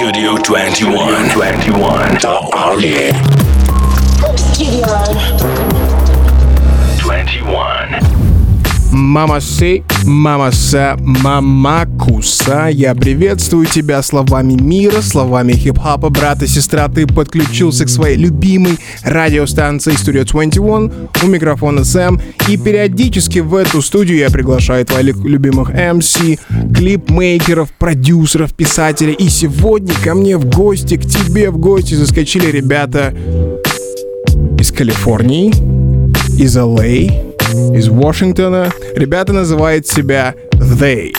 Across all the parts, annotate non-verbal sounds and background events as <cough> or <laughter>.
Studio 21. 21. The Army. Studio. 21. Мамасы, мамаса, мамакуса, я приветствую тебя словами мира, словами хип-хопа, брат и сестра, ты подключился к своей любимой радиостанции Studio 21, у микрофона Сэм, и периодически в эту студию я приглашаю твоих любимых MC, клипмейкеров, продюсеров, писателей, и сегодня ко мне в гости, к тебе в гости заскочили ребята из Калифорнии, из LA, из Вашингтона. Ребята называют себя They.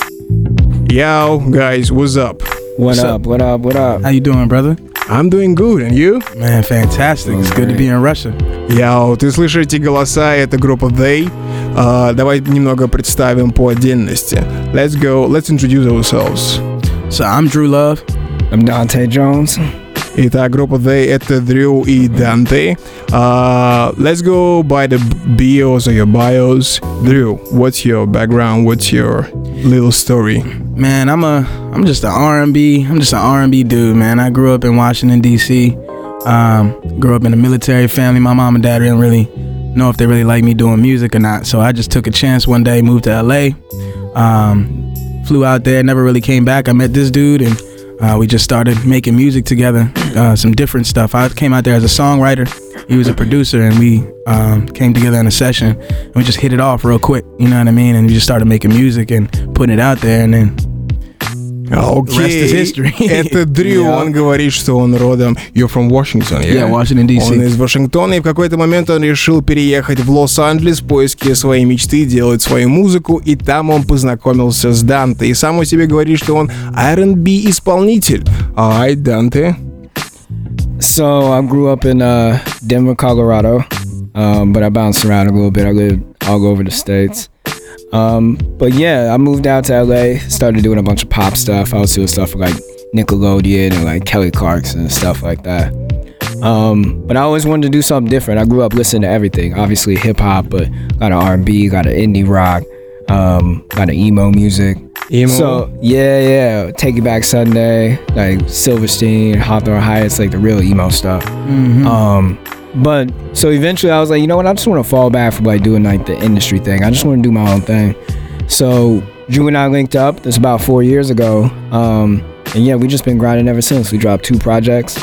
Yo, guys, what's up? What up? What up? What up? How you doing, brother? I'm doing good, and you? Man, fantastic. It's good to be in Russia. Yo, ты слышишь эти голоса, это группа They. А, давай немного представим по отдельности. Let's go, let's introduce ourselves. So I'm Drew Love. I'm Dante Jones. Итак, группа They — это Дрю и Данте. Uh, let's go by the bios or your bios. Drew, what's your background? What's your little story? Man, I'm a I'm just an R&B. I'm just an R&B dude, man. I grew up in Washington D.C. Um, grew up in a military family. My mom and dad didn't really know if they really liked me doing music or not. So I just took a chance one day, moved to LA. Um, flew out there, never really came back. I met this dude and uh, we just started making music together, uh, some different stuff. I came out there as a songwriter. He was a producer, and we um, came together in a session. And we just hit it off real quick. You know what I mean? And we just started making music and putting it out there. And then Окей. rest is history. <laughs> Это Дрю, Yeah. он говорит, что он родом... You're from Washington, yeah? Yeah, Washington, D.C. Он из Вашингтона, и в какой-то момент он решил переехать в Лос-Анджелес в поиске своей мечты, делать свою музыку, и там он познакомился с Данте. И сам о себе говорит, что он R&B исполнитель. Ай, Данте. So I grew up in uh, Denver, Colorado, um, but I bounced around a little bit. I lived all over the states. Um, but yeah, I moved out to LA, started doing a bunch of pop stuff. I was doing stuff like Nickelodeon and like Kelly Clarkson and stuff like that. Um, but I always wanted to do something different. I grew up listening to everything, obviously hip hop, but a lot of R&B, a lot of indie rock, um, a lot of emo music. Emo. So yeah, yeah, Take It Back Sunday, like Silverstein, Hawthorne Heights, like the real emo stuff. Um, but so eventually I was like, you know what? I just want to fall back from like doing like the industry thing. I just want to do my own thing. So Drew and I linked up. This about four years ago. Um, and yeah, we just been grinding ever since. We dropped two projects.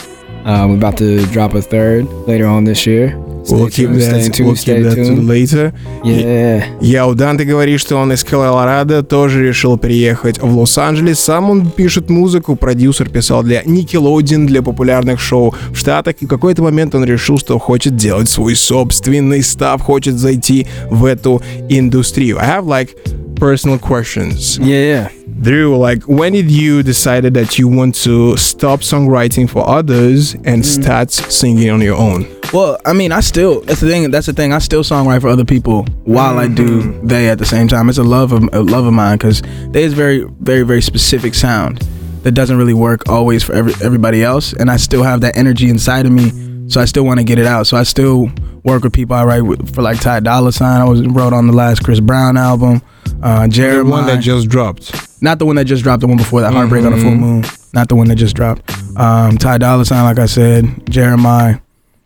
Uh, we're about to drop a third later on this year. Stay We'll keep tuned, stay that, tuned, we'll stay keep that tuned. later. Yeah. Я у Данте говорит, что он из Колорадо, тоже решил переехать в Лос-Анджелес. Сам он пишет музыку, продюсер писал для Nickelodeon, для популярных шоу в Штатах. И в какой-то момент он решил, что хочет делать свой собственный став, хочет зайти в эту индустрию. I have like personal questions. Yeah, yeah. Drew, like, when did you decided that you want to stop songwriting for others and mm. start singing on your own? Well, I mean, I still that's the thing. That's the thing. I still songwrite for other people while I do mm-hmm. they at the same time. It's a love of a love of mine because they is very, very, very specific sound that doesn't really work always for every, everybody else. And I still have that energy inside of me, so I still want to get it out. So I still work with people. I write with, for like Ty Dolla Sign. I was wrote on the last Chris Brown album. Uh, The Jeremiah, one that just dropped. not the one that just dropped, the one before that, Heartbreak on the Full Moon. Not the one that just dropped. Um, Ty Dolla Sign, like I said, Jeremiah.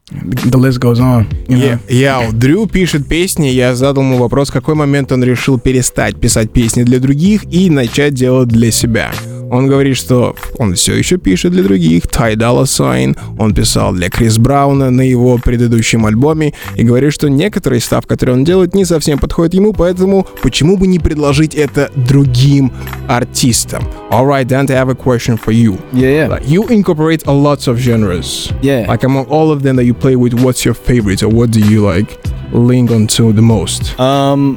The, the list goes on. You know? Я, я- Дрю пишет песни, я задал ему вопрос, в какой момент он решил перестать писать песни для других и начать делать для себя. Он говорит, что он все еще пишет для других, Ty Dolla Sign, он писал для Крис Брауна на его предыдущем альбоме, и говорит, что некоторый став, который он делает, не совсем подходит ему, поэтому почему бы не предложить это другим артистам? Alright, Dante, I have a question for you. Yeah, yeah. You incorporate a lots of genres. Yeah. Like among all of them that you play with, what's your favorite or what do you like link onto the most? Um.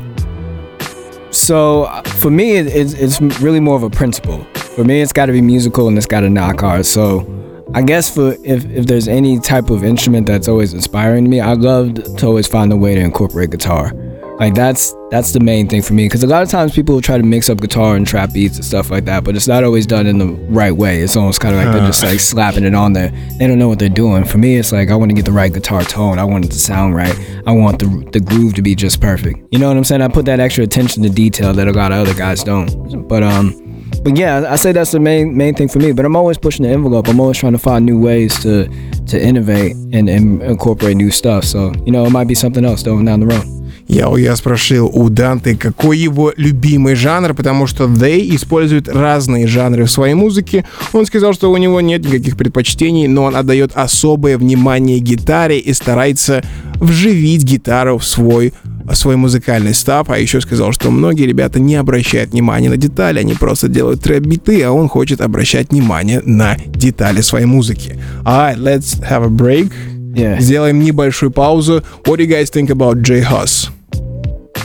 So uh, for me, it, it's it's really more of a principle. For me, it's got to be musical and it's got to knock hard. So I guess for if if there's any type of instrument that's always inspiring to me, I love to always find a way to incorporate guitar. Like that's that's the main thing for me because a lot of times people will try to mix up guitar and trap beats and stuff like that, but it's not always done in the right way. It's almost kind of like they're just like slapping it on there. They don't know what they're doing. For me, it's like I want to get the right guitar tone. I want it to sound right. I want the the groove to be just perfect. You know what I'm saying? I put that extra attention to detail that a lot of other guys don't. But um, but yeah, I- say that's the main main thing for me. But I'm always pushing the envelope. I'm always trying to find new ways to to innovate and, and incorporate new stuff. So you know, it might be something else though down the road. Я, я спросил у Данте, какой его любимый жанр, потому что They используют разные жанры в своей музыке. Он сказал, что у него нет никаких предпочтений, но он отдает особое внимание гитаре и старается вживить гитару в свой свой музыкальный став, а еще сказал, что многие ребята не обращают внимания на детали, они просто делают трэп-биты, а он хочет обращать внимание на детали своей музыки. Alright, let's have a break. Yeah, Сделаем небольшую паузу. What do you guys think about Jay Huss?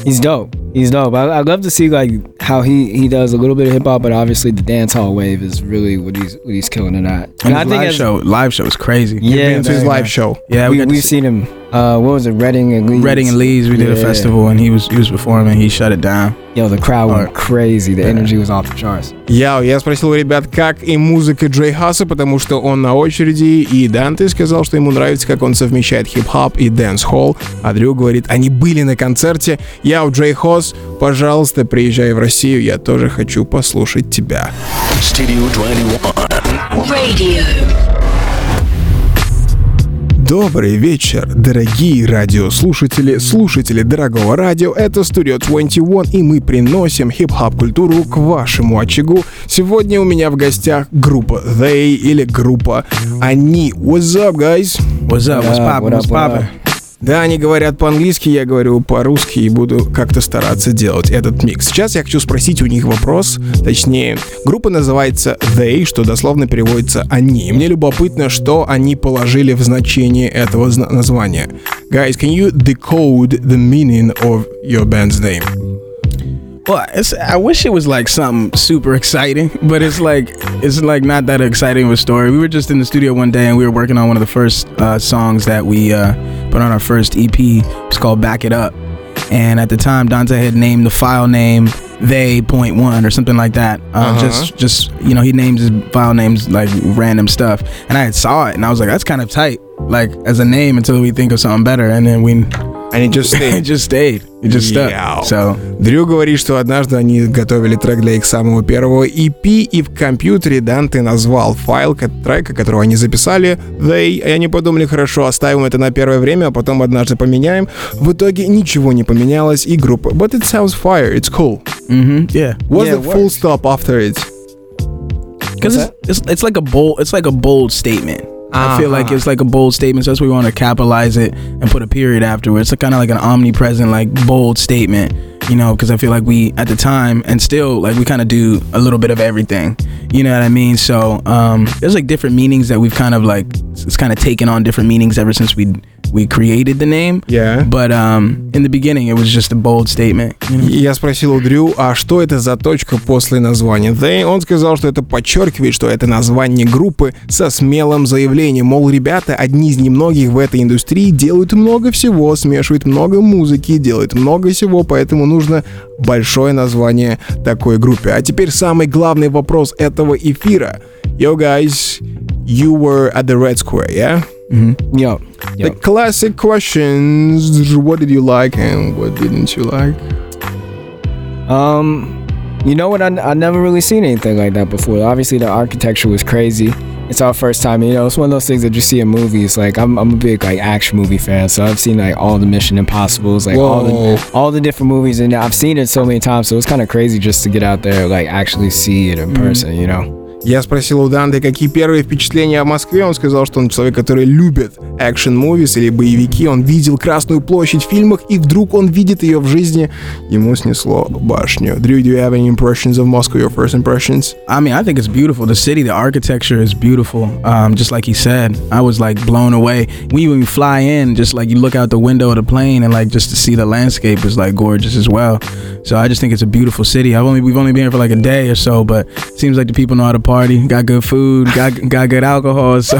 he's dope. He's dope. I, I love to see like how he he does a little bit of hip hop, but obviously the dance hall wave is really what he's what he's killing in that. And I his think live as- show, live show is crazy. Yeah, his live show. Yeah, we, we, see seen him. Uh, what was it? Reading and Leeds. Reading and Leeds. We did a Yeah. festival and he was he was performing. He shut it down. Yo, the crowd went Alright. crazy. The energy was off the charts. Я, я спросил у ребят, как и музыка Джей Хасса, потому что он на очереди, и Данте сказал, что ему нравится, как он совмещает хип-хоп и дэнс-холл, а Дрю говорит, они были на концерте. Я у Джей Хосс, пожалуйста, приезжай в Россию, я тоже хочу послушать тебя. Studio 21. Radio. Добрый вечер, дорогие радиослушатели, слушатели дорогого радио. Это Studio 21, и мы приносим хип-хоп культуру к вашему очагу. Сегодня у меня в гостях группа They или группа Они. What's up, guys? What's up? What's What up, What's up? Да, они говорят по-английски, я говорю по-русски и буду как-то стараться делать этот микс. Сейчас я хочу спросить у них вопрос, точнее, группа называется They, что дословно переводится «они». Мне любопытно, что они положили в значение этого названия. Guys, can you decode the meaning of your band's name? Well, it's, I wish it was like something super exciting, but it's like it's like not that exciting of a story. We were just in the studio one day and we were working on one of the first uh, songs that we uh, put on our first EP. It's called "Back It Up," and at the time Dante had named the file name "They Point One" or something like that. Uh, Uh-huh. Just just you know he names his file names like random stuff, and I had saw it and I was like that's kind of tight, like as a name until we think of something better, and then we Они just <laughs> it stayed. just stayed. It just stuck. Yeah. So Дрю говорит, что однажды они готовили трек для их самого первого EP, и в компьютере Данте назвал файл трека, которого они записали, They, и они подумали, хорошо, оставим это на первое время, а потом однажды поменяем. В итоге ничего не поменялось, и группа But it sounds fire, it's cool. hmm yeah. What's Yeah, the it full works. stop after it? because it's, it's it's like a bold it's like a bold statement. I feel like Uh-huh. it's like a bold statement, so that's why we want to capitalize it and put a period afterwards. It's kind of like an omnipresent, like bold statement, you know. Because I feel like we at the time and still like we kind of do a little bit of everything, you know what I mean? So um, there's like different meanings that we've kind of like it's kind of taken on different meanings ever since we we created the name. Yeah. But um, in the beginning, it was just a bold statement. You know? Я спросил у Дрю, а что это за точка после названия They? Он сказал, что это подчеркивает, что это название группы со смелым заявлением. Мол, ребята, одни из немногих в этой индустрии делают много всего, смешивают много музыки, делают много всего, поэтому нужно большое название такой группе. А теперь самый главный вопрос этого эфира. Yo, guys, you were at the Red Square, yeah? Yo, The classic questions. What did you like and what didn't you like? Um, you know what? I, I never really seen anything like that before. Obviously, the architecture was crazy. It's our first time. You know, it's one of those things that you see in movies. Like I'm, I'm a big like action movie fan, so I've seen like all the Mission Impossibles, like all the all the different movies, and I've seen it so many times. So it's kind of crazy just to get out there, like actually see it in person. You know. Я спросил у Данте, какие первые впечатления о Москве. Он сказал, что он человек, который любит экшен-мувис или боевики. Он видел Красную площадь в фильмах, и вдруг он видит ее в жизни. Ему снесло башню. Drew, do you have any impressions of Moscow, your first impressions? I mean, I think it's beautiful. The city, the architecture is beautiful. Um, just like he said, I was like blown away. We when we fly in, just like you look out the window of the plane and like just to see the landscape is like gorgeous as well. So I just think it's a beautiful city. I've only we've only been here for like a day or so, but seems like the people know how to party, got good food, got got good alcohol. So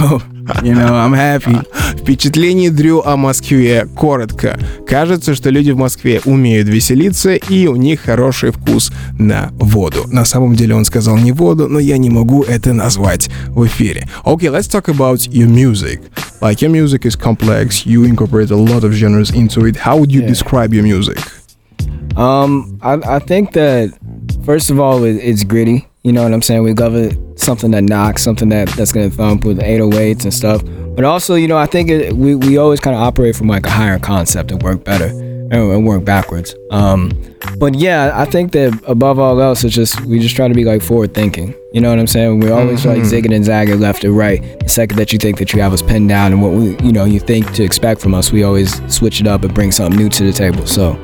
you know, I'm happy. Впечатление Дрю о Москве коротко. Кажется, что люди в Москве умеют веселиться, и у них хороший вкус на воду. На самом деле он сказал не воду, но я не могу это назвать в эфире. Okay, let's talk about your music. Like your music is complex, you incorporate a lot of genres into it. How would you Yeah. describe your music? Um, I, I think that first of all, it, it's gritty. You know what I'm saying? We love it, something that knocks, something that that's gonna thump with 808s and stuff. But also, you know, I think it, we we always kind of operate from like a higher concept and work better and, and work backwards. Um, but yeah, I think that above all else, it's just we just try to be like forward thinking. You know what I'm saying? We're always like zigging and zagging left and right. The second that you think that you have us pinned down and what we, you know, you think to expect from us, we always switch it up and bring something new to the table. So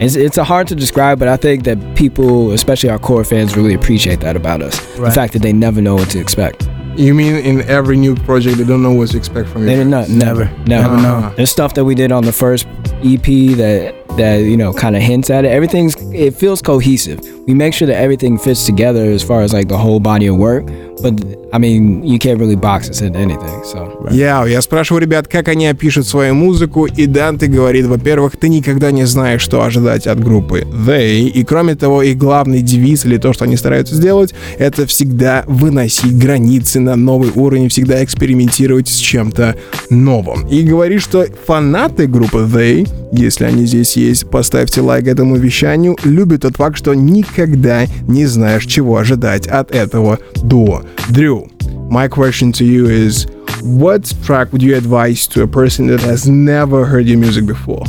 it's, it's a hard to describe, but I think that people, especially our core fans, really appreciate that about us. The fact that they never know what to expect. You mean in every new project they don't know what to expect from you? They did not, never, Never. never, Never know. There's stuff that we did on the first EP that that you know kind of hints at it. Everything's it feels cohesive. We make sure that everything fits together as far as like the whole body of work. But I mean, you can't really box us into anything. So Я, я спрашиваю ребят, как они опишут свою музыку, и Данте говорит, во-первых, ты никогда не знаешь, что ожидать от группы They, и кроме того, их главный девиз или то, что они стараются сделать, это всегда выносить границы на новый уровень, всегда экспериментировать с чем-то новым. И говорит, что фанаты группы They, если они здесь есть, поставьте лайк этому вещанию, любят тот факт, что никогда не знаешь, чего ожидать от этого дуо. Дрю, my question to you is, what track would you advise to a person that has never heard your music before?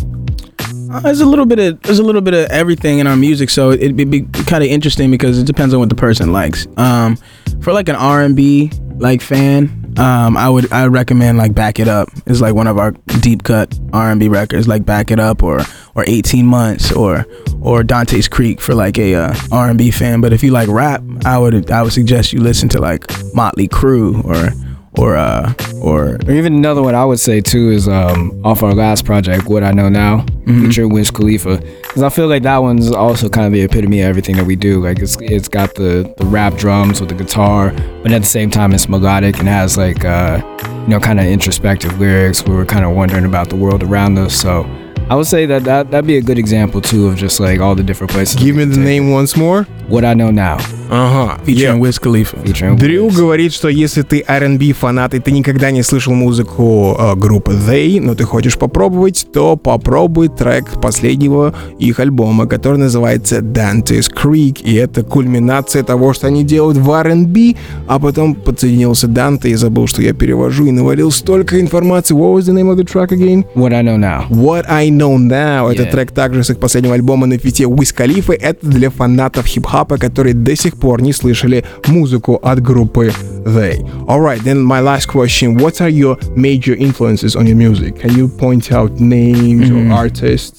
Uh, there's a little bit of there's a little bit of everything in our music, so it'd be, be kind of interesting because it depends on what the person likes. Um, for like an R and B like fan, um, I would I recommend like Back It Up is like one of our deep cut R and B records, like Back It Up or or 18 Months or or Dante's Creek for like a uh, R and B fan. But if you like rap, I would I would suggest you listen to like Motley Crue or or uh or or even another one I would say too is um, off our last project, What I Know Now, featuring Wiz Khalifa, because I feel like that one's also kind of the epitome of everything that we do. Like it's it's got the the rap drums with the guitar, but at the same time it's melodic and has like uh, you know kind of introspective lyrics where we're kind of wondering about the world around us. So I would say that that that'd be a good example too of just like all the different places. Give me the take name once more. What I Know Now, Ага. featuring Wiz Khalifa. featuring Дрю Wiz. говорит, что если ты R&B фанат и ты никогда не слышал музыку э, группы They, но ты хочешь попробовать, то попробуй трек последнего их альбома, который называется Dante's Creek. И это кульминация того, что они делают в R&B, а потом подсоединился Данте и забыл, что я перевожу, и навалил столько информации. What was the name of the track again? What I Know Now. What I Know Now. Это Yeah. трек также с их последнего альбома на фите Wiz Khalifa. Это для фанатов хип-хапа, которые до сих пор не слышали музыку от группы They. Alright, then my last question. What are your major influences on your music? Can you point out names or artists?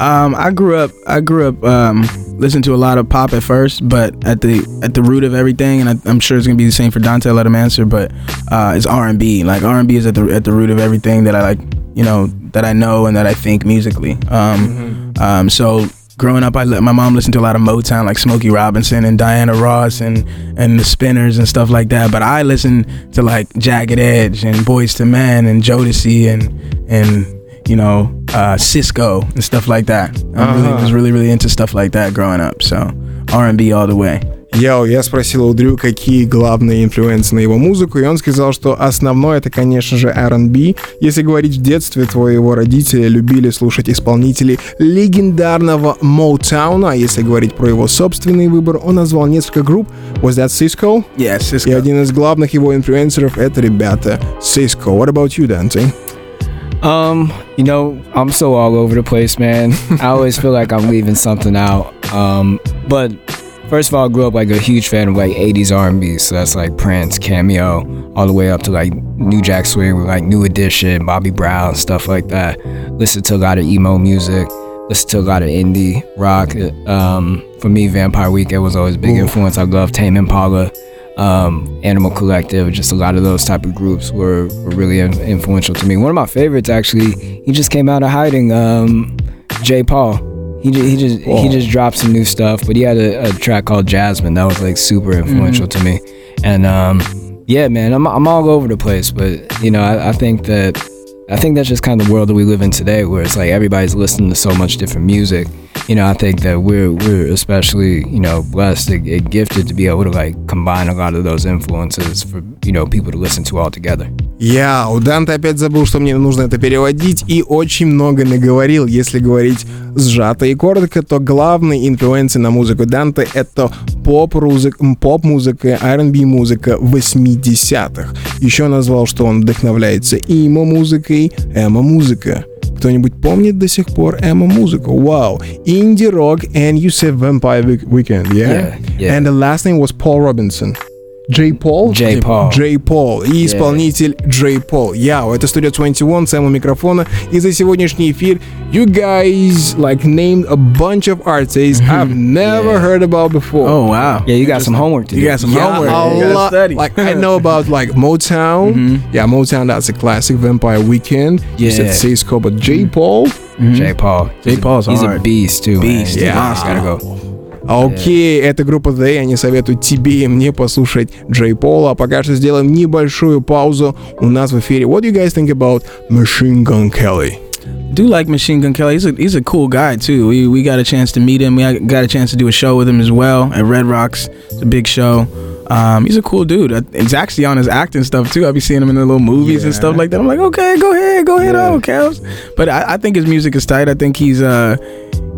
Um, I grew up. I grew up um, listening to a lot of pop at first, but at the at the root of everything, and I, I'm sure it's gonna be the same for Dante. Let him answer, but uh, it's R and B. Like R and B is at the at the root of everything that I like. You know that I know and that I think musically. Um, um, so growing up, I let my mom listen to a lot of Motown, like Smokey Robinson and Diana Ross and and the Spinners and stuff like that. But I listen to like Jagged Edge and Boys to Men and Jodeci and and you know uh, Cisco and stuff like that. I Uh-huh. was really really into stuff like that growing up. So R and B all the way. Я, я спросил у Дрю, какие главные инфлюенсы на его музыку, и он сказал, что основное это, конечно же, R&B. Если говорить в детстве, твоего родителя любили слушать исполнителей легендарного Motown, а если говорить про его собственный выбор, он назвал несколько групп. Was that Cisco? Yeah, И Cisco. один из главных его инфлюенсеров это ребята Cisco. What about you, Dante? Um, you know, I'm so all over the place, man. <laughs> I always feel like I'm leaving something out. Um, but first of all, I grew up like a huge fan of like 80s R&B, so that's like Prince, Cameo, all the way up to like New Jack Swing with like New Edition, Bobby Brown, stuff like that. Listen to a lot of emo music. Listen to a lot of indie rock. Um, for me, Vampire Weekend was always a big Ooh. influence. I love Tame Impala um, Animal Collective, just a lot of those type of groups were, were really in- influential to me. One of my favorites, actually, he just came out of hiding. Um, J. Paul. He just, he just he just dropped some new stuff, but he had a, a track called Jasmine that was like super influential to me. And um, yeah, man, I'm I'm all over the place, but you know, I, I think that I think that's just kind of the world that we live in today, where it's like everybody's listening to so much different music. You know, I think that we're we're especially you know blessed and gifted to be able to like combine a lot of those influences for you know people to listen to all together. Я, у Данте опять забыл, что мне нужно это переводить, и очень много наговорил. Если говорить сжато и коротко, то главной инфлюенцией на музыку Данте — это поп-музыка, R&B музыка 80-х. Еще назвал, что он вдохновляется эмо-музыкой, эмо-музыка. Кто-нибудь помнит до сих пор эмо-музыку? Вау. Инди-рок and you said Vampire Weekend, yeah? Yeah, yeah. And the last name was Paul Robinson. Джей Пол? Джей Пол. Джей Пол. И исполнитель Джей Пол. Яу, это студия 21, Сэм у микрофона. И за сегодняшний эфир you guys like named a bunch of artists I've never heard about before. Oh wow. Yeah, you got some homework to You do. got some Yeah, homework. a You gotta lot. study. Like I know about like Motown. Yeah, Motown. That's a classic. Vampire Weekend. You said Yeah. Cisco, but J. Paul. Jay Paul. Jay He's a- Paul's He's a hard. beast too. Beast. Man. Yeah. Monster. Gotta go. Окей, это группа The, они советуют тебе и мне послушать Джей Пола. А пока что сделаем небольшую паузу. У нас в эфире What do you guys think about Machine Gun Kelly? do like Machine Gun Kelly. He's a he's a cool guy too. We we got a chance to meet him. We got a chance to do a show with him as well at Red Rocks. It's a big show. Um, he's a cool dude. Uh, He's actually on his acting stuff too. I be seeing him in the little movies and stuff like that. I'm like, okay, go ahead, go ahead, on, Kels. But I, I think his music is tight. I think he's uh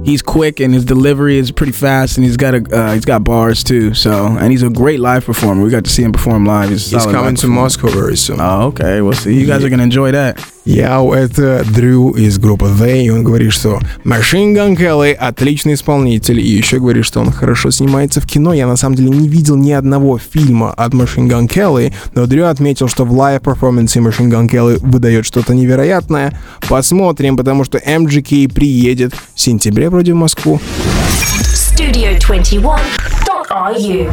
he's quick and his delivery is pretty fast and he's got a uh, he's got bars too. So and he's a great live performer. We got to see him perform live. He's, He's coming to. Moscow very soon. Oh, okay. We'll see. You guys are gonna enjoy that. Yo, это Дрю из группы The, и он говорит, что Machine Gun Kelly отличный исполнитель, и еще говорит, что он хорошо снимается в кино. Я на самом деле не видел ни одного фильма от Machine Gun Kelly, но Дрю отметил, что в live performance е Machine Gun Kelly выдает что-то невероятное. Посмотрим, потому что MGK приедет в сентябре вроде в Москву. Studio21.ru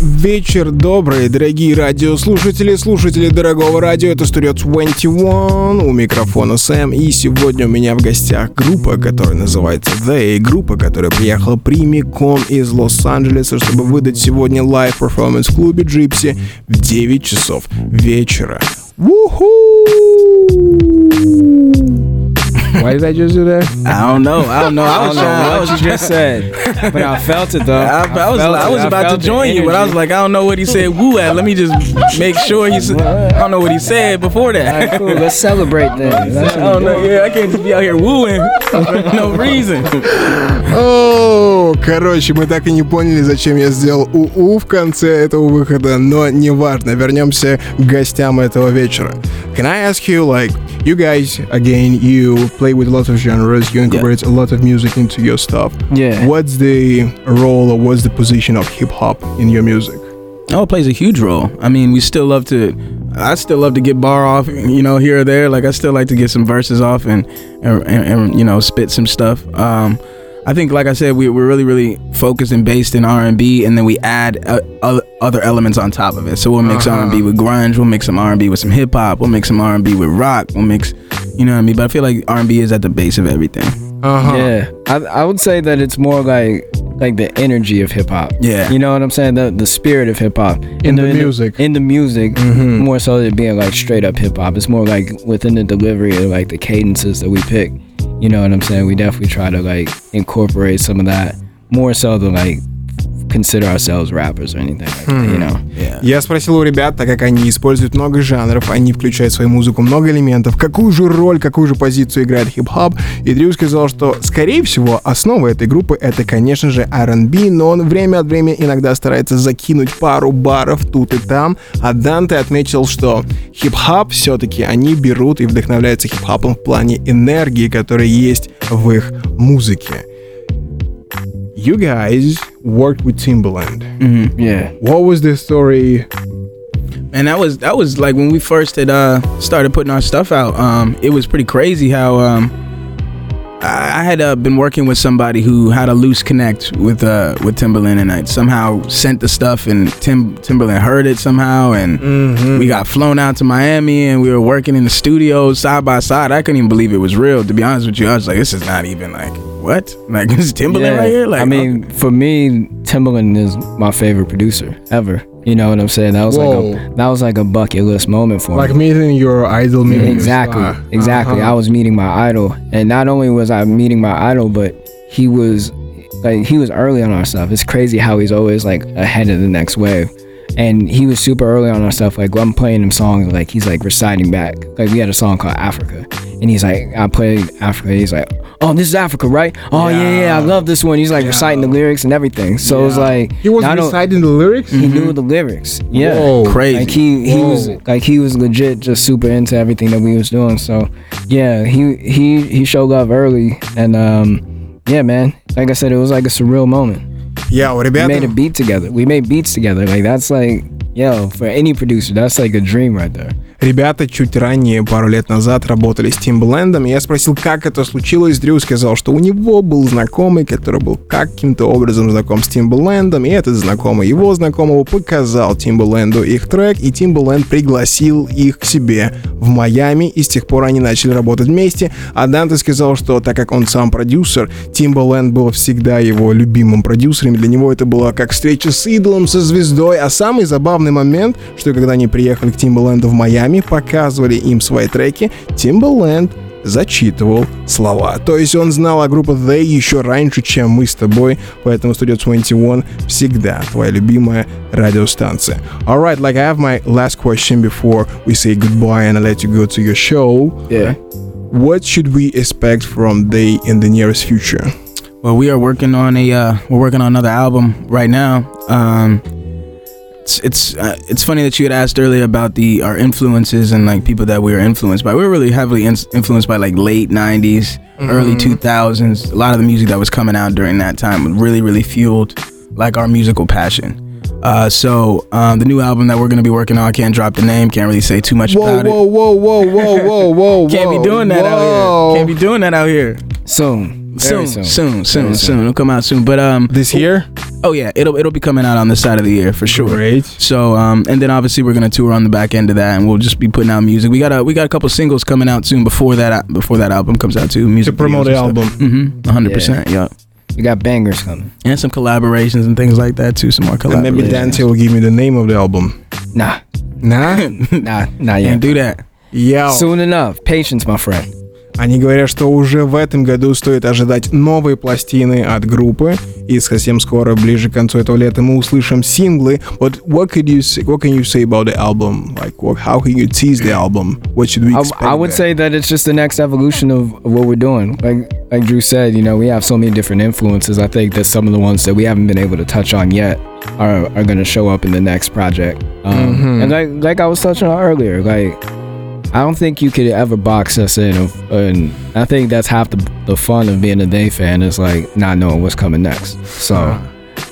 Вечер добрый, дорогие радиослушатели, слушатели дорогого радио, это Studio 21, у микрофона Сэм, и сегодня у меня в гостях группа, которая называется The, группа, которая приехала прямиком из Лос-Анджелеса, чтобы выдать сегодня live performance в клубе Джипси в 9 часов вечера. Уху! Why did I just do that? I don't know. I don't know. I I was don't know I what was you just said, but I felt it though. I, I was, I was about to join you, but I was like, I don't know what he said woo at. Let me just make sure he said, I don't know what he said before All that. right, cool. Let's celebrate then. That's I don't know. Yeah, I can't just be out here wooing for no reason. О, короче, мы так и не поняли, зачем я сделал УУ в конце этого выхода, но неважно, вернемся к гостям этого вечера. Can I ask you, like, you guys, again, you play with a lot of genres, you incorporate a lot of music into your stuff. Yeah. What's the role or what's the position of hip hop in your music? Oh, it plays a huge role. I mean, we still love to. I still love to get bar off, you know, here or there. Like I still like to get some verses off and and, and, and you know spit some stuff. Um, I think, like I said, we, we're really really focused and based in R and B, and then we add uh, other, other elements on top of it. So we'll mix R and B with grunge. We'll mix some R and B with some hip hop. We'll mix some R and B with rock. We'll mix, you know what I mean. But I feel like R and B is at the base of everything. Uh-huh. Yeah, I, I would say that it's more like like the energy of hip hop. Yeah. you know what I'm saying. The the spirit of hip hop In the music. in the music, more so than being like straight up hip hop. It's more like within the delivery of like the cadences that we pick. You know what I'm saying. We definitely try to like incorporate some of that more so than like consider ourselves rappers or anything like that. You know. Yeah. Я спросил у ребят, так как они используют много жанров, они включают в свою музыку много элементов, какую же роль, какую же позицию играет хип-хоп, и Дрю сказал, что, скорее всего, основа этой группы это, конечно же, R&B, но он время от времени иногда старается закинуть пару баров тут и там, а Данте отметил, что хип-хоп все-таки они берут и вдохновляются хип-хопом в плане энергии, которая есть в их музыке. You guys worked with Timbaland. Yeah. What was the story and that was that was like when we first had uh started putting our stuff out um it was pretty crazy how um I had uh, been working with somebody who had a loose connect with uh with Timberland and I somehow sent the stuff and Tim Timberland heard it somehow and we got flown out to Miami and we were working in the studio side by side. I couldn't even believe it was real. To be honest with you, I was like, this is not even like what? Like this is Timberland right here? Like I mean, for me, Timbaland is my favorite producer ever. You know what I'm saying? That was like a that was like a bucket list moment for Like me. Like meeting your idol, meeting Exactly, your star. exactly. Uh-huh. I was meeting my idol, and not only was I meeting my idol, but he was like he was early on our stuff. It's crazy how he's always like ahead of the next wave. and he was super early on our stuff. Like I'm playing him songs, like he's like reciting back. Like we had a song called Africa, and he's like, I played Africa. He's like, oh, this is Africa, right? Oh yeah, yeah, yeah I love this one. He's like yeah. reciting the lyrics and everything. So yeah. it was like he was reciting the lyrics. He mm-hmm. knew the lyrics. Yeah, Whoa. crazy. Like he he Whoa. was like he was legit just super into everything that we was doing. So yeah, he he he showed love early, and um, yeah, man. Like I said, it was like a surreal moment. Yeah, what about we made a beat together. We made beats together. Like that's like yo for any producer, that's like a dream right there. Ребята чуть ранее, пару лет назад, работали с Тимбалендом, и я спросил, как это случилось. Дрю сказал, что у него был знакомый, который был каким-то образом знаком с Тимбалендом, и этот знакомый его знакомого показал Тимбаленду их трек, и Тимбаленд пригласил их к себе в Майами, и с тех пор они начали работать вместе. А Данте сказал, что так как он сам продюсер, Тимбаленд был всегда его любимым продюсером, для него это была как встреча с идолом, со звездой, а самый забавный момент, что когда они приехали к Тимбаленду в Майами, показывали им свои треки, Тимбаленд зачитывал слова. То есть он знал о группе They еще раньше, чем мы с тобой, поэтому Studio 21 всегда твоя любимая радиостанция. Alright, like I have my last question before we say goodbye and I let you go to your show. Yeah. What should we expect from They in the nearest future? Well, we are working on a uh, we're working on another album right now. Um, it's it's uh, it's funny that you had asked earlier about the our influences and like people that we were influenced by. We were really heavily in- influenced by like late '90s, early 2000s. A lot of the music that was coming out during that time really really fueled like our musical passion. Uh, so um, the new album that we're gonna be working on, I can't drop the name, can't really say too much Whoa, about whoa, whoa, whoa, whoa, whoa, whoa. <laughs> it. Can't be doing that out here. Can't be doing that out here. Soon. Very Soon, soon. soon, soon, Very soon. It'll come out soon. But um, This year? Oh yeah, it'll it'll be coming out on this side of the year for sure. Great. So um, and then obviously we're gonna tour on the back end of that, and we'll just be putting out music. We got a we got a couple singles coming out soon before that before that album comes out too. Music To promote the album. Mm-hmm. hundred percent. Yeah. We got bangers coming. And some collaborations and things like that too. Some more And maybe. Dante will give me the name of the album. Nah, Nah? <laughs> nah, nah yet. Can't do that. Yeah. Soon enough. Patience, my friend. Они говорят, что уже в этом году стоит ожидать новые пластины от группы, и совсем скоро, ближе к концу этого лета, мы услышим синглы. But what could you say, what can you say about the album? Like, what, how can you tease the album? What should we I, expect? I would there? say that it's just the next evolution of, what we're doing. Like like Drew said, you know, we have so many different influences. I think that some of the ones that we haven't been able to touch on yet are are going to show up in the next project. Um, And like like I was touching on earlier, like I don't think you could ever box us in. Of, and I think that's half the the fun of being a Day fan is like not knowing what's coming next. So,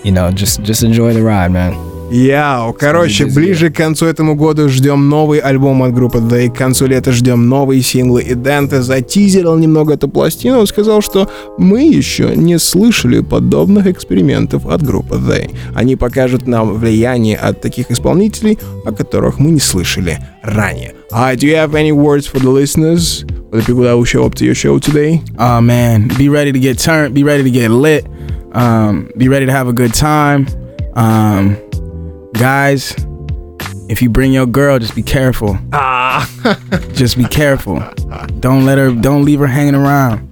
you know, just just enjoy the ride, man. Яу, короче, ближе к концу этому года ждем новый альбом от группы The, к концу лета ждем новые синглы, и Данте затизерил немного эту пластину, он сказал, что мы еще не слышали подобных экспериментов от группы The. Они покажут нам влияние от таких исполнителей, о которых мы не слышали ранее. Alright, do you have any words for the listeners, for the people that will show up to your show today? Oh man, be ready to get turned. Be ready to get lit. Um, be ready to have a good time. Um, guys, if you bring your girl, just be careful. Ah. <laughs> just be careful. Don't let her. Don't leave her hanging around.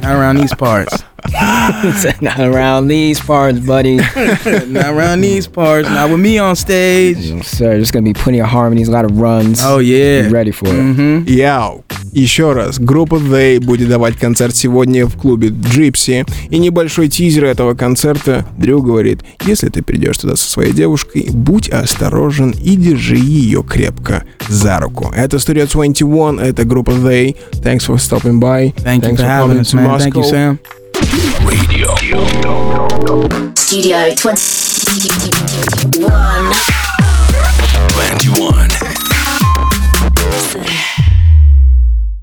Not around these parts. <laughs> not around these parts, buddy. <laughs> Not around these parts. Not with me on stage. Sir, there's gonna be plenty of harmonies, a lot of runs. Oh yeah. Be ready for it. Mm-hmm. Яу. Еще раз, группа They будет давать концерт сегодня в клубе Gypsy. И небольшой тизер этого концерта. Дрю говорит, если ты придешь туда со своей девушкой, будь осторожен и держи ее крепко за руку. Это Studio 21, это группа They. Thanks for stopping by. Thank Thanks you for, for coming us, to man. Moscow. Thank you, Sam. Radio. Studio 21. 21.